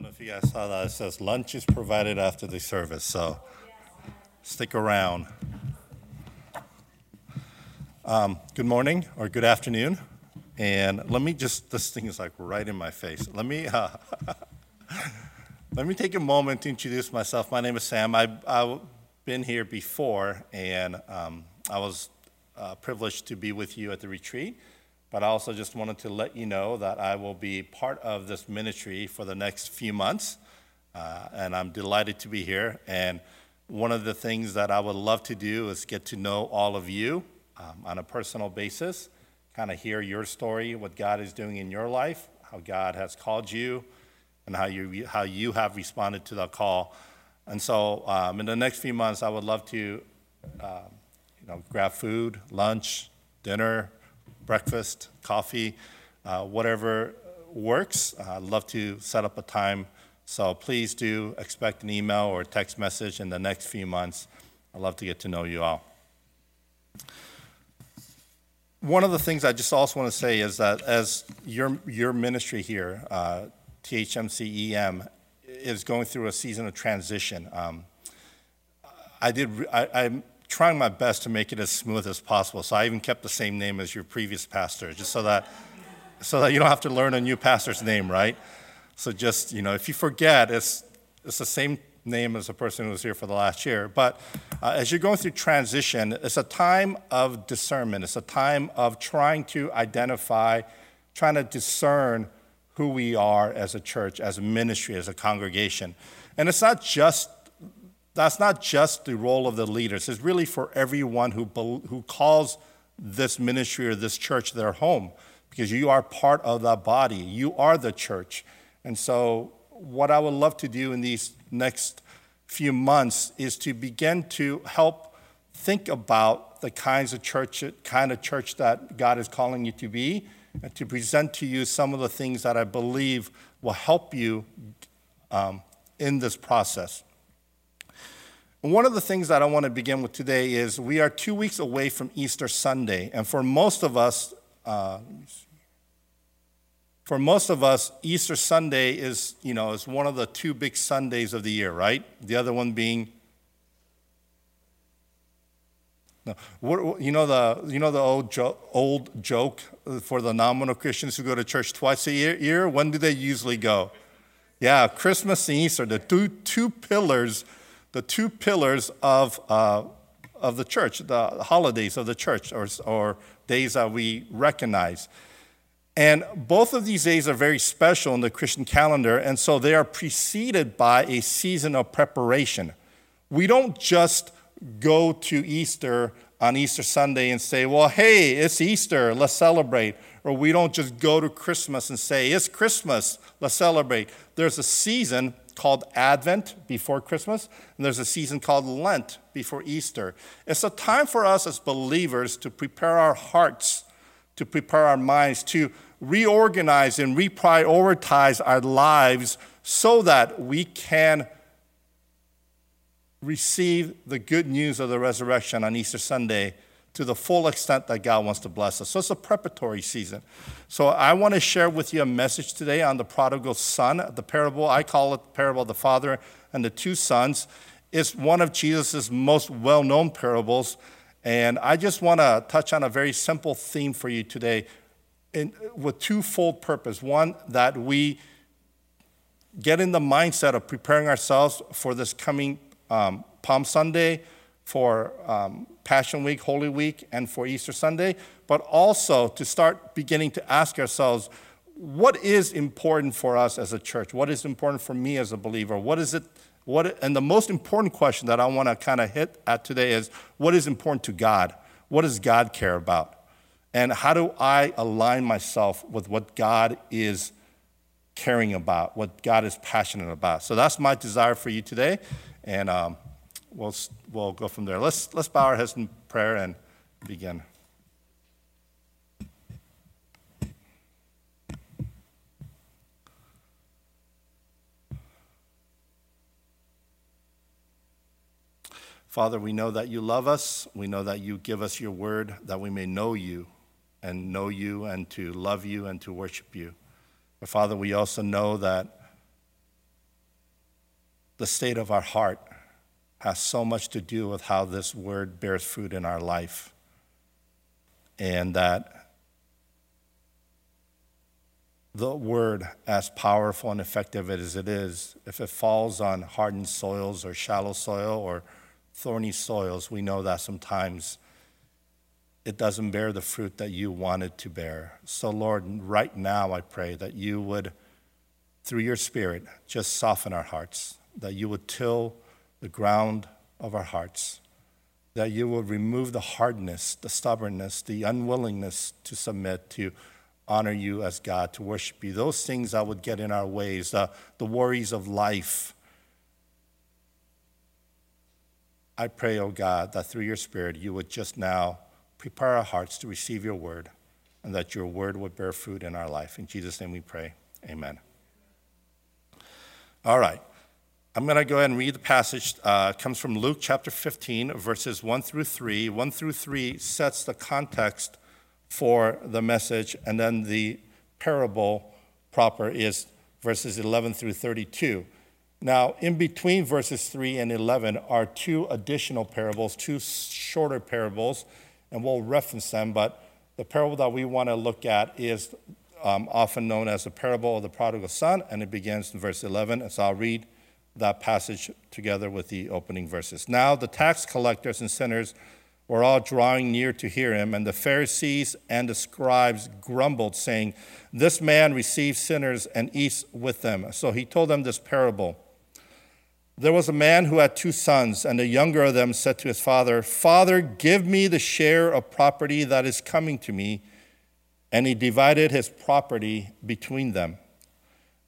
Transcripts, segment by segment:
don't know if you guys saw that. It says lunch is provided after the service, so stick around. Um, good morning or good afternoon. And let me just, this thing is like right in my face. Let me, uh, let me take a moment to introduce myself. My name is Sam. I, I've been here before, and um, I was uh, privileged to be with you at the retreat. But I also just wanted to let you know that I will be part of this ministry for the next few months. Uh, and I'm delighted to be here. And one of the things that I would love to do is get to know all of you um, on a personal basis, kind of hear your story, what God is doing in your life, how God has called you, and how you, how you have responded to the call. And so, um, in the next few months, I would love to, uh, you know, grab food, lunch, dinner, breakfast, coffee, uh, whatever works. Uh, I'd love to set up a time. So please do expect an email or text message in the next few months. I'd love to get to know you all. One of the things I just also want to say is that as your, your ministry here, uh, THMCEM, is going through a season of transition, um, I did, I, I'm trying my best to make it as smooth as possible. So I even kept the same name as your previous pastor, just so that, so that you don't have to learn a new pastor's name, right? So just, you know, if you forget, it's, it's the same name as the person who was here for the last year. But uh, as you're going through transition, it's a time of discernment. It's a time of trying to identify, trying to discern who we are as a church, as a ministry, as a congregation. And it's not just that's not just the role of the leaders. It's really for everyone who, who calls this ministry or this church their home because you are part of that body. You are the church. And so, what I would love to do in these next few months is to begin to help think about the kinds of church, kind of church that God is calling you to be, and to present to you some of the things that I believe will help you um, in this process. One of the things that I want to begin with today is we are two weeks away from Easter Sunday, and for most of us, uh, for most of us, Easter Sunday is you know is one of the two big Sundays of the year, right? The other one being no, you know the you know the old jo- old joke for the nominal Christians who go to church twice a year. year when do they usually go? Yeah, Christmas and Easter, the two two pillars the two pillars of, uh, of the church, the holidays of the church, or, or days that we recognize. And both of these days are very special in the Christian calendar, and so they are preceded by a season of preparation. We don't just go to Easter on Easter Sunday and say, well, hey, it's Easter, let's celebrate. Or we don't just go to Christmas and say, it's Christmas, let's celebrate. There's a season called Advent before Christmas, and there's a season called Lent before Easter. It's a time for us as believers to prepare our hearts, to prepare our minds, to reorganize and reprioritize our lives so that we can receive the good news of the resurrection on Easter Sunday to the full extent that God wants to bless us. So it's a preparatory season. So I want to share with you a message today on the prodigal son, the parable. I call it the parable of the father and the two sons. It's one of Jesus' most well known parables. And I just want to touch on a very simple theme for you today in, with twofold purpose. One, that we get in the mindset of preparing ourselves for this coming um, Palm Sunday, for um, Passion Week, Holy Week, and for Easter Sunday, but also to start beginning to ask ourselves what is important for us as a church? What is important for me as a believer? What is it? What, and the most important question that I want to kind of hit at today is what is important to God? What does God care about? And how do I align myself with what God is caring about, what God is passionate about? So that's my desire for you today. And um, we'll, we'll go from there. Let's, let's bow our heads in prayer and begin. Father, we know that you love us. We know that you give us your word that we may know you and know you and to love you and to worship you. But Father, we also know that the state of our heart has so much to do with how this word bears fruit in our life. And that the word, as powerful and effective as it is, if it falls on hardened soils or shallow soil or thorny soils, we know that sometimes it doesn't bear the fruit that you want it to bear. So, Lord, right now I pray that you would, through your Spirit, just soften our hearts, that you would till the ground of our hearts, that you will remove the hardness, the stubbornness, the unwillingness to submit, to honor you as God, to worship you. Those things that would get in our ways, the, the worries of life. I pray, oh God, that through your Spirit you would just now prepare our hearts to receive your word and that your word would bear fruit in our life. In Jesus' name we pray. Amen. All right. I'm going to go ahead and read the passage. Uh, it comes from Luke chapter 15, verses 1 through 3. 1 through 3 sets the context for the message, and then the parable proper is verses 11 through 32. Now, in between verses 3 and 11 are two additional parables, two shorter parables and we'll reference them, but the parable that we want to look at is um, often known as the parable of the prodigal son, and it begins in verse 11. And so I'll read that passage together with the opening verses. Now, the tax collectors and sinners were all drawing near to hear him, and the Pharisees and the scribes grumbled, saying, This man receives sinners and eats with them. So he told them this parable. There was a man who had two sons, and the younger of them said to his father, Father, give me the share of property that is coming to me. And he divided his property between them.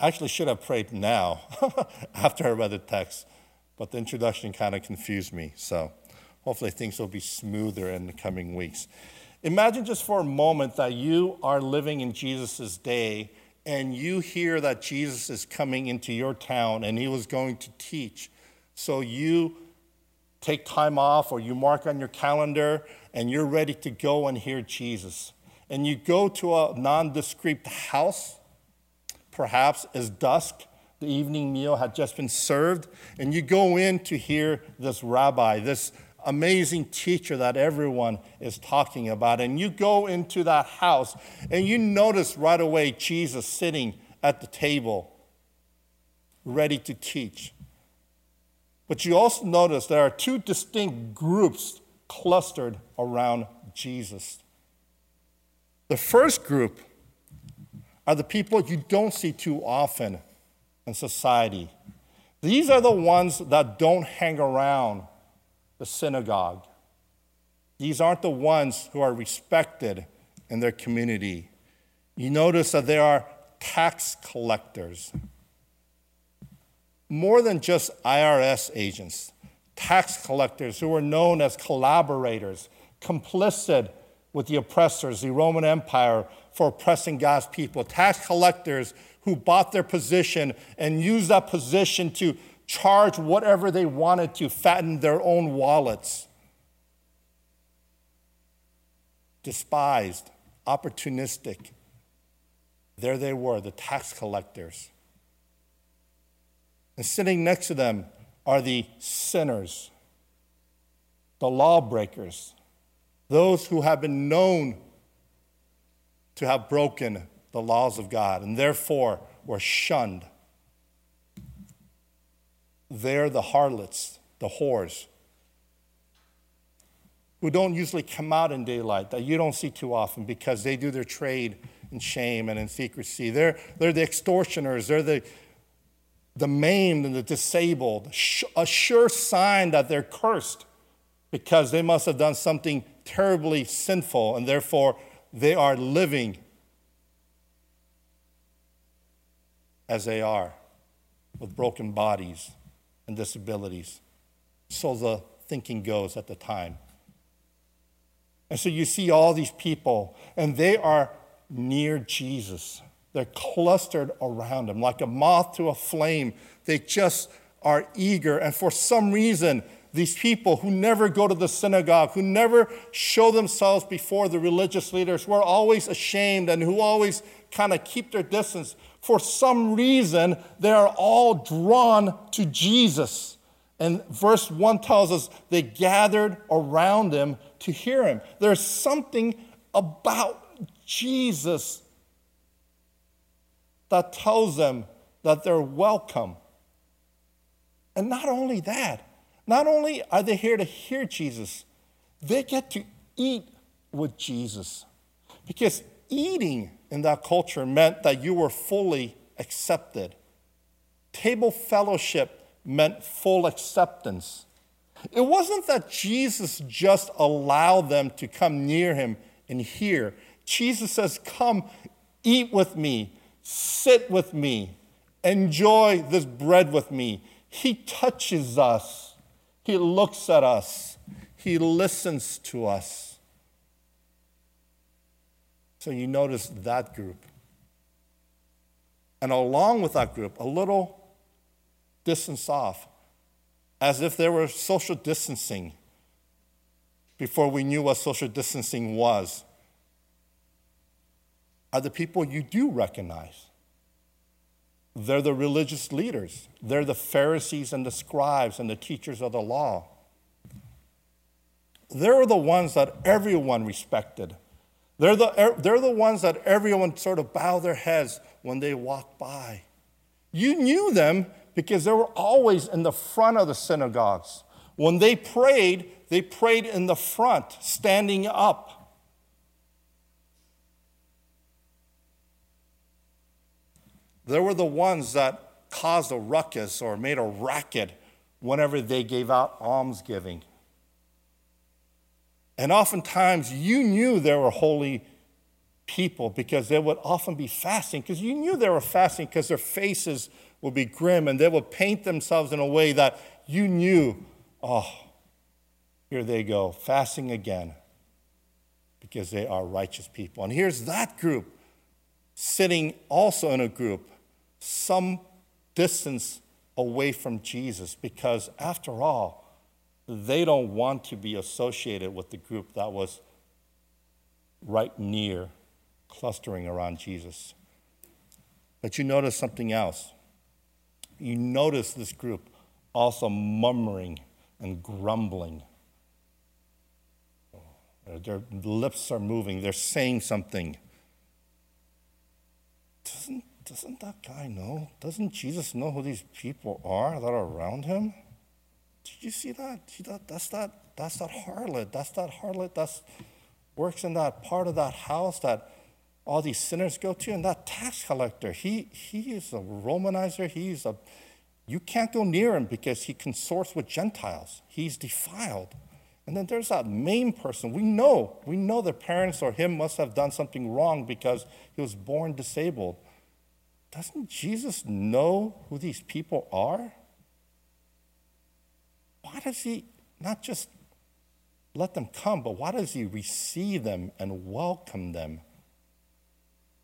Actually should have prayed now after I read the text, but the introduction kind of confused me. So hopefully things will be smoother in the coming weeks. Imagine just for a moment that you are living in Jesus' day and you hear that Jesus is coming into your town and he was going to teach, so you take time off or you mark on your calendar and you're ready to go and hear Jesus. And you go to a nondescript house, perhaps as dusk, the evening meal had just been served, and you go in to hear this rabbi, this amazing teacher that everyone is talking about. And you go into that house and you notice right away Jesus sitting at the table, ready to teach. But you also notice there are two distinct groups clustered around Jesus. The first group are the people you don't see too often in society. These are the ones that don't hang around the synagogue. These aren't the ones who are respected in their community. You notice that there are tax collectors more than just IRS agents, tax collectors who were known as collaborators, complicit with the oppressors, the Roman Empire, for oppressing God's people, tax collectors who bought their position and used that position to charge whatever they wanted to fatten their own wallets. Despised, opportunistic. There they were, the tax collectors. And sitting next to them are the sinners, the lawbreakers, those who have been known to have broken the laws of God and therefore were shunned. They're the harlots, the whores, who don't usually come out in daylight, that you don't see too often because they do their trade in shame and in secrecy. They're, they're the extortioners, they're the the maimed and the disabled, a sure sign that they're cursed because they must have done something terribly sinful and therefore they are living as they are with broken bodies and disabilities. So the thinking goes at the time. And so you see all these people, and they are near Jesus. They're clustered around him like a moth to a flame. They just are eager. And for some reason, these people who never go to the synagogue, who never show themselves before the religious leaders, who are always ashamed and who always kind of keep their distance, for some reason, they are all drawn to Jesus. And verse 1 tells us they gathered around him to hear him. There's something about Jesus that tells them that they're welcome. And not only that, not only are they here to hear Jesus, they get to eat with Jesus. Because eating in that culture meant that you were fully accepted. Table fellowship meant full acceptance. It wasn't that Jesus just allowed them to come near him and hear. Jesus says, Come, eat with me, Sit with me. Enjoy this bread with me. He touches us. He looks at us. He listens to us. So you notice that group. And along with that group, a little distance off, as if there were social distancing before we knew what social distancing was are the people you do recognize. They're the religious leaders, they're the Pharisees and the scribes and the teachers of the law. They're the ones that everyone respected. They're the, er, they're the ones that everyone sort of bow their heads when they walk by. You knew them because they were always in the front of the synagogues. When they prayed, they prayed in the front, standing up. They were the ones that caused a ruckus or made a racket whenever they gave out almsgiving. And oftentimes you knew they were holy people because they would often be fasting, because you knew they were fasting because their faces would be grim and they would paint themselves in a way that you knew, oh, here they go, fasting again because they are righteous people. And here's that group sitting also in a group some distance away from Jesus because, after all, they don't want to be associated with the group that was right near, clustering around Jesus. But you notice something else. You notice this group also murmuring and grumbling. Their lips are moving, they're saying something. Doesn't, that guy know? Doesn't Jesus know who these people are that are around him? Did you see that? See that? That's that. That's that harlot. That's that harlot. That's works in that part of that house that all these sinners go to, and that tax collector. He he is a Romanizer. He's a. You can't go near him because he consorts with Gentiles. He's defiled. And then there's that main person. We know, we know their parents or him must have done something wrong because he was born disabled. Doesn't Jesus know who these people are? Why does he not just let them come, but why does he receive them and welcome them?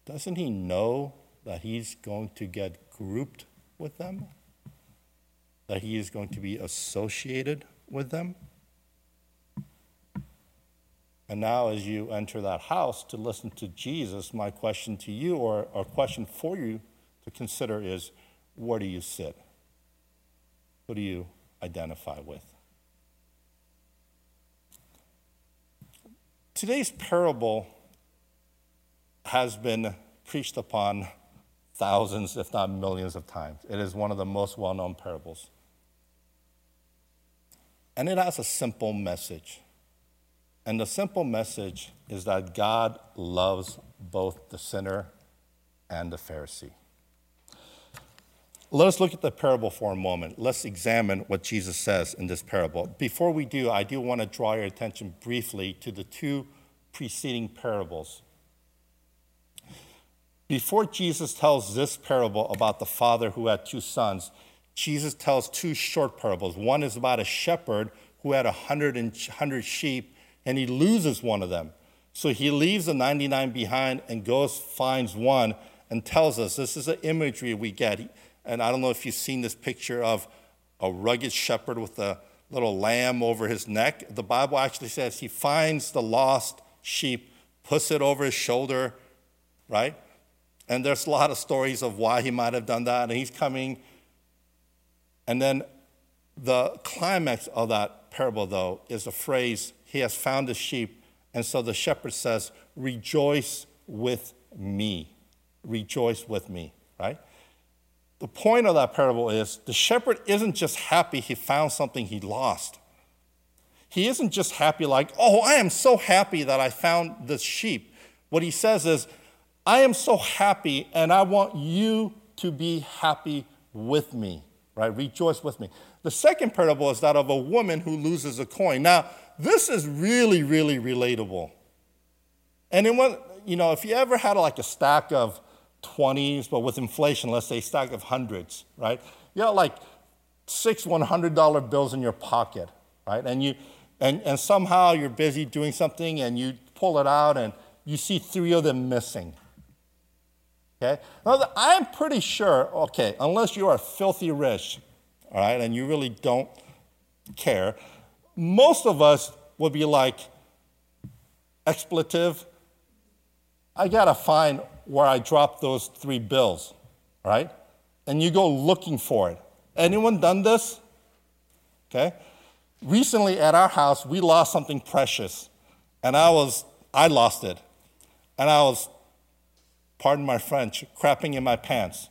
Doesn't he know that he's going to get grouped with them? That he is going to be associated with them? And now, as you enter that house to listen to Jesus, my question to you, or a question for you to consider, is where do you sit? Who do you identify with? Today's parable has been preached upon thousands, if not millions, of times. It is one of the most well known parables. And it has a simple message. And the simple message is that God loves both the sinner and the Pharisee. Let us look at the parable for a moment. Let's examine what Jesus says in this parable. Before we do, I do want to draw your attention briefly to the two preceding parables. Before Jesus tells this parable about the father who had two sons, Jesus tells two short parables. One is about a shepherd who had a hundred, and, hundred sheep and he loses one of them. So he leaves the 99 behind and goes, finds one, and tells us this is the imagery we get. And I don't know if you've seen this picture of a rugged shepherd with a little lamb over his neck. The Bible actually says he finds the lost sheep, puts it over his shoulder, right? And there's a lot of stories of why he might have done that. And he's coming. And then the climax of that parable, though, is the phrase he has found his sheep. And so the shepherd says, Rejoice with me. Rejoice with me, right? The point of that parable is the shepherd isn't just happy he found something he lost. He isn't just happy, like, oh, I am so happy that I found this sheep. What he says is, I am so happy and I want you to be happy with me, right? Rejoice with me. The second parable is that of a woman who loses a coin. Now, this is really, really relatable. And in one, you know, if you ever had like a stack of 20s, but with inflation, let's say stack of hundreds, right? You got like six $100 bills in your pocket, right? And, you, and, and somehow you're busy doing something and you pull it out and you see three of them missing. Okay? Now, I'm pretty sure, okay, unless you are filthy rich, all right, and you really don't care, most of us would be like, expletive, I gotta find where I dropped those three bills, right? And you go looking for it. Anyone done this? Okay. Recently at our house, we lost something precious, and I was, I lost it. And I was, pardon my French, crapping in my pants.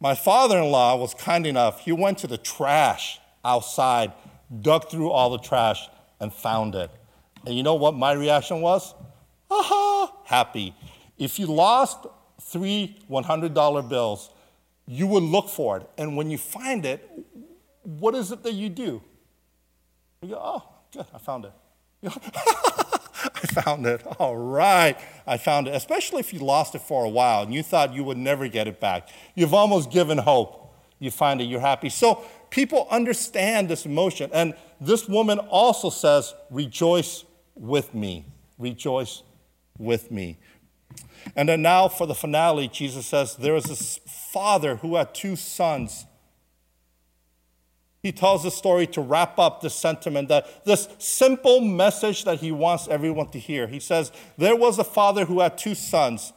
My father in law was kind enough, he went to the trash outside, dug through all the trash, and found it. And you know what my reaction was? Aha, happy. If you lost three $100 bills, you would look for it. And when you find it, what is it that you do? You go, oh, good, I found it. I found it. All right, I found it. Especially if you lost it for a while and you thought you would never get it back. You've almost given hope. You find it, you're happy. So people understand this emotion. And this woman also says, Rejoice with me. Rejoice with me. And then now for the finale, Jesus says, There was father who had two sons. He tells the story to wrap up the sentiment that this simple message that he wants everyone to hear. He says, There was a father who had two sons.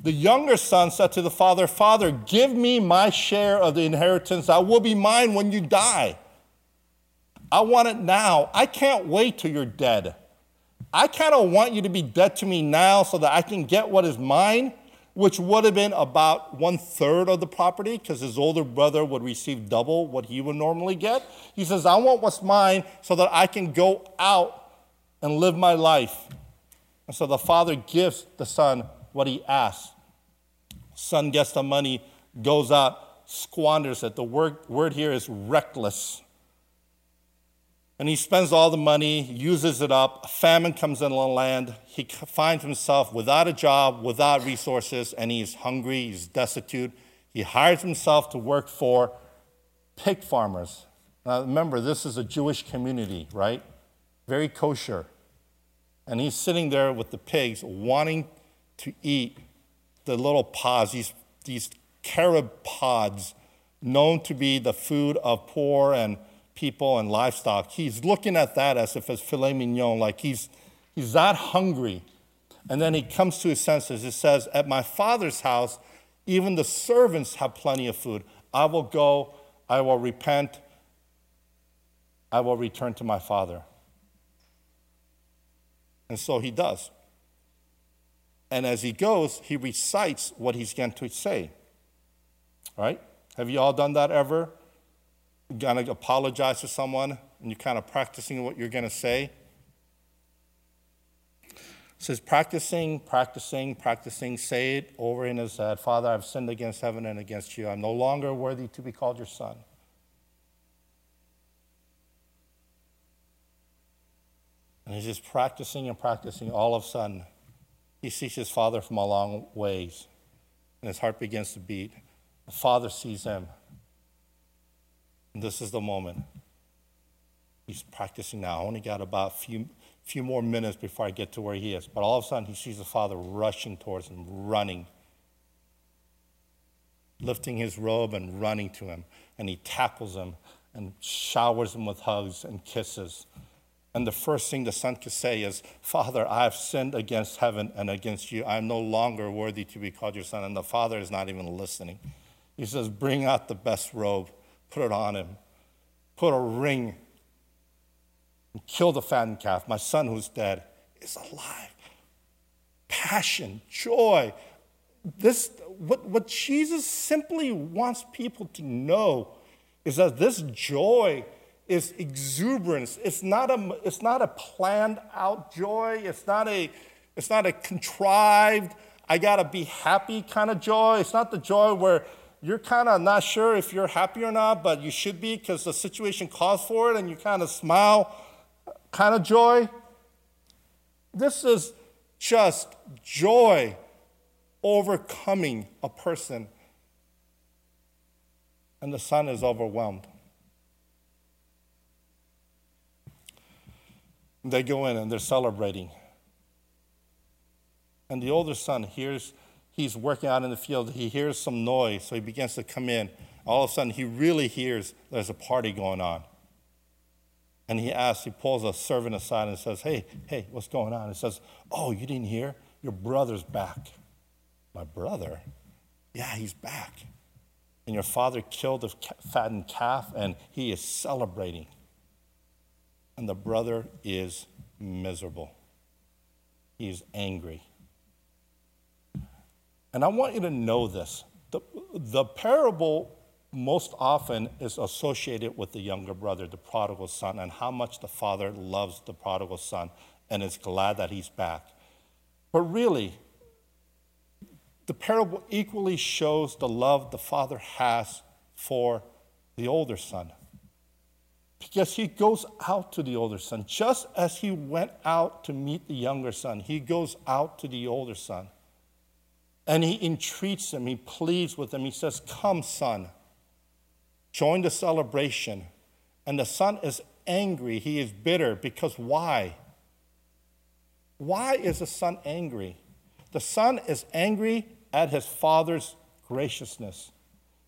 The younger son said to the father, Father, give me my share of the inheritance that will be mine when you die. I want it now. I can't wait till you're dead. I kind of want you to be dead to me now so that I can get what is mine, which would have been about one third of the property because his older brother would receive double what he would normally get. He says, I want what's mine so that I can go out and live my life. And so the father gives the son what he asks. Son gets the money, goes out, squanders it. The word, word here is reckless. And he spends all the money, uses it up. Famine comes in the land. He finds himself without a job, without resources, and he's hungry, he's destitute. He hires himself to work for pig farmers. Now, remember, this is a Jewish community, right? Very kosher. And he's sitting there with the pigs, wanting to eat the little pods, these, these carob pods, known to be the food of poor and people and livestock. He's looking at that as if it's filet mignon, like he's, he's that hungry. And then he comes to his senses. He says, At my father's house, even the servants have plenty of food. I will go, I will repent, I will return to my father. And so he does. And as he goes, he recites what he's going to say. Right? Have you all done that ever? Gonna apologize to someone and you're kind of practicing what you're going to say? It says, practicing, practicing, practicing, say it over in his head Father, I've sinned against heaven and against you. I'm no longer worthy to be called your son. And he's just practicing and practicing. All of a sudden, he sees his father from a long ways, and his heart begins to beat. The father sees him. This is the moment. He's practicing now. I only got about a few, few more minutes before I get to where he is. But all of a sudden, he sees the father rushing towards him, running, lifting his robe and running to him. And he tackles him and showers him with hugs and kisses. And the first thing the son could say is, Father, I have sinned against heaven and against you. I am no longer worthy to be called your son. And the father is not even listening. He says, Bring out the best robe, put it on him, put a ring, and kill the fattened calf. My son who's dead is alive. Passion, joy. This, what, what Jesus simply wants people to know is that this joy is exuberance. It's not a, it's not a planned out joy. It's not a, it's not a contrived, I gotta be happy kind of joy. It's not the joy where you're kind of not sure if you're happy or not, but you should be because the situation calls for it and you kind of smile kind of joy. This is just joy overcoming a person. And the son is overwhelmed. They go in and they're celebrating. And the older son hears, he's working out in the field, he hears some noise, so he begins to come in. All of a sudden, he really hears there's a party going on. And he asks, he pulls a servant aside and says, Hey, hey, what's going on? He says, Oh, you didn't hear? Your brother's back. My brother? Yeah, he's back. And your father killed a fattened calf, and he is celebrating and the brother is miserable. He is angry. And I want you to know this. The, the parable most often is associated with the younger brother, the prodigal son, and how much the father loves the prodigal son and is glad that he's back. But really, the parable equally shows the love the father has for the older son because he goes out to the older son. Just as he went out to meet the younger son, he goes out to the older son. And he entreats him, he pleads with him. He says, Come, son, join the celebration. And the son is angry, he is bitter because why? Why is the son angry? The son is angry at his father's graciousness.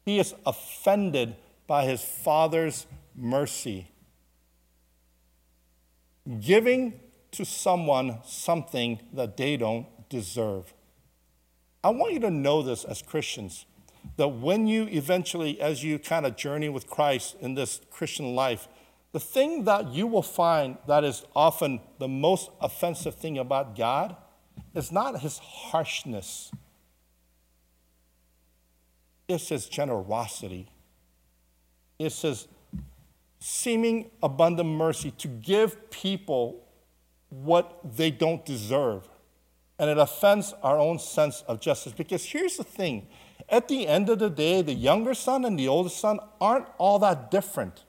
He is offended by his father's mercy. Giving to someone something that they don't deserve. I want you to know this as Christians that when you eventually, as you kind of journey with Christ in this Christian life, the thing that you will find that is often the most offensive thing about God is not his harshness, it's his generosity, it's his seeming abundant mercy to give people what they don't deserve. And it offends our own sense of justice. Because here's the thing at the end of the day, the younger son and the older son aren't all that different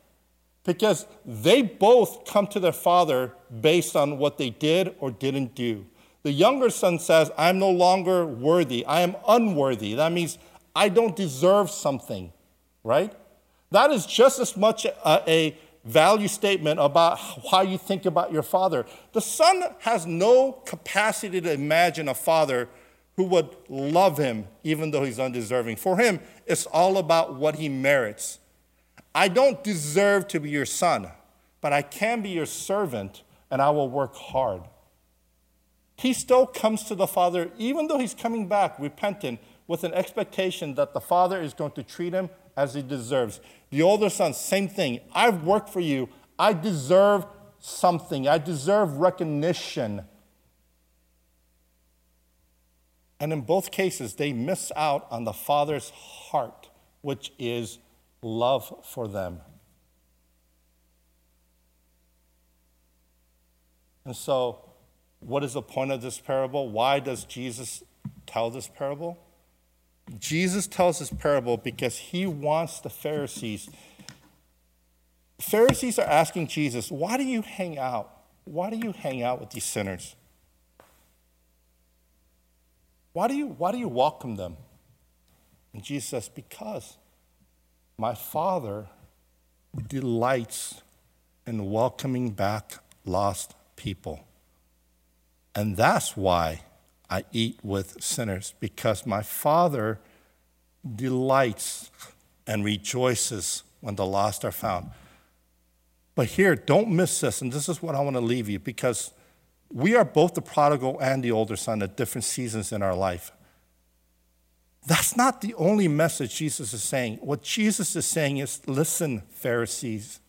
because they both come to their father based on what they did or didn't do. The younger son says, I'm no longer worthy. I am unworthy. That means I don't deserve something, right? That is just as much a, a value statement about how you think about your father. The son has no capacity to imagine a father who would love him even though he's undeserving. For him, it's all about what he merits. I don't deserve to be your son, but I can be your servant and I will work hard. He still comes to the Father, even though he's coming back repentant, with an expectation that the Father is going to treat him as he deserves. The older son, same thing. I've worked for you. I deserve something, I deserve recognition. And in both cases, they miss out on the Father's heart, which is love for them. And so, what is the point of this parable? Why does Jesus tell this parable? Jesus tells this parable because he wants the Pharisees. Pharisees are asking Jesus, why do you hang out? Why do you hang out with these sinners? Why do you, why do you welcome them? And Jesus says, because my Father delights in welcoming back lost people. And that's why I eat with sinners, because my Father delights and rejoices when the lost are found. But here, don't miss this, and this is what I want to leave you, because we are both the prodigal and the older son at different seasons in our life. That's not the only message Jesus is saying. What Jesus is saying is listen, Pharisees,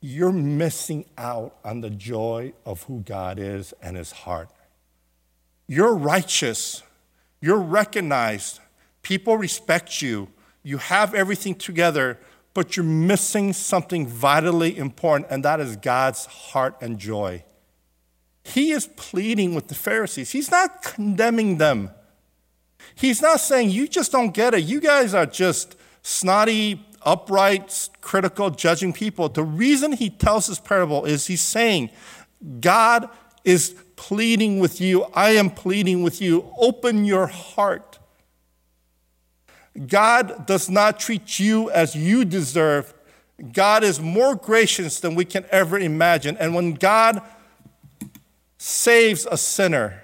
you're missing out on the joy of who God is and his heart. You're righteous, you're recognized, people respect you, you have everything together, but you're missing something vitally important, and that is God's heart and joy. He is pleading with the Pharisees, he's not condemning them. He's not saying, you just don't get it. You guys are just snotty, upright, critical, judging people. The reason he tells this parable is he's saying, God is pleading with you. I am pleading with you. Open your heart. God does not treat you as you deserve. God is more gracious than we can ever imagine. And when God saves a sinner,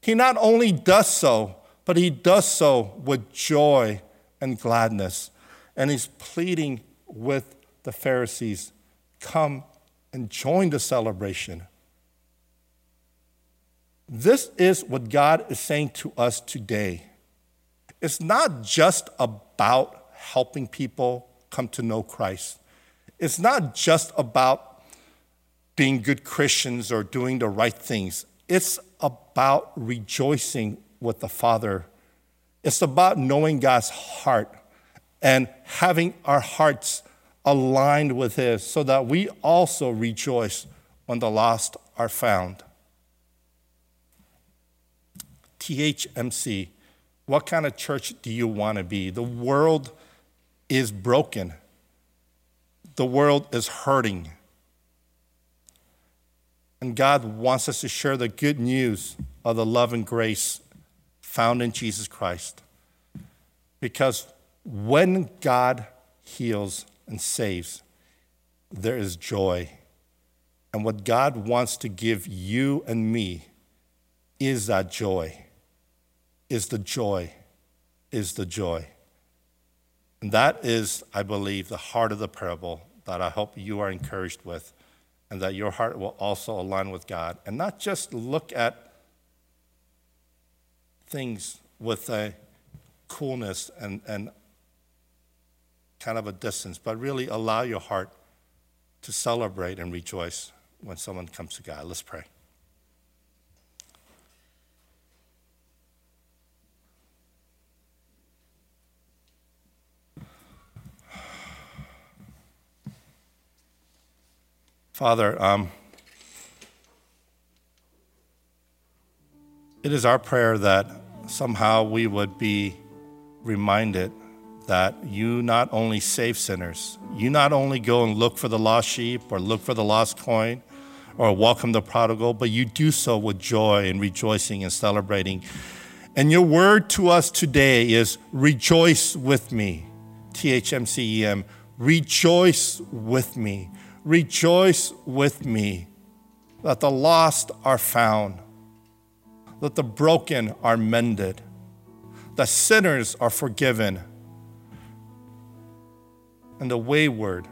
he not only does so, but he does so with joy and gladness. And he's pleading with the Pharisees come and join the celebration. This is what God is saying to us today. It's not just about helping people come to know Christ, it's not just about being good Christians or doing the right things. It's about rejoicing with the Father. It's about knowing God's heart and having our hearts aligned with His so that we also rejoice when the lost are found. THMC, what kind of church do you want to be? The world is broken, the world is hurting. And God wants us to share the good news of the love and grace found in Jesus Christ. Because when God heals and saves, there is joy. And what God wants to give you and me is that joy, is the joy, is the joy. And that is, I believe, the heart of the parable that I hope you are encouraged with, and that your heart will also align with God. And not just look at things with a coolness and, and kind of a distance, but really allow your heart to celebrate and rejoice when someone comes to God. Let's pray. Father, um, it is our prayer that somehow we would be reminded that you not only save sinners, you not only go and look for the lost sheep or look for the lost coin or welcome the prodigal, but you do so with joy and rejoicing and celebrating. And your word to us today is rejoice with me, THMCEM, rejoice with me. Rejoice with me. That the lost are found, that the broken are mended, that sinners are forgiven, and the wayward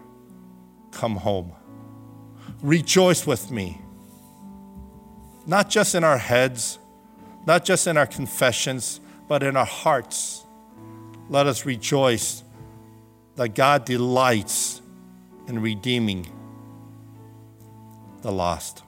come home. Rejoice with me, not just in our heads, not just in our confessions, but in our hearts. Let us rejoice that God delights in redeeming the lost.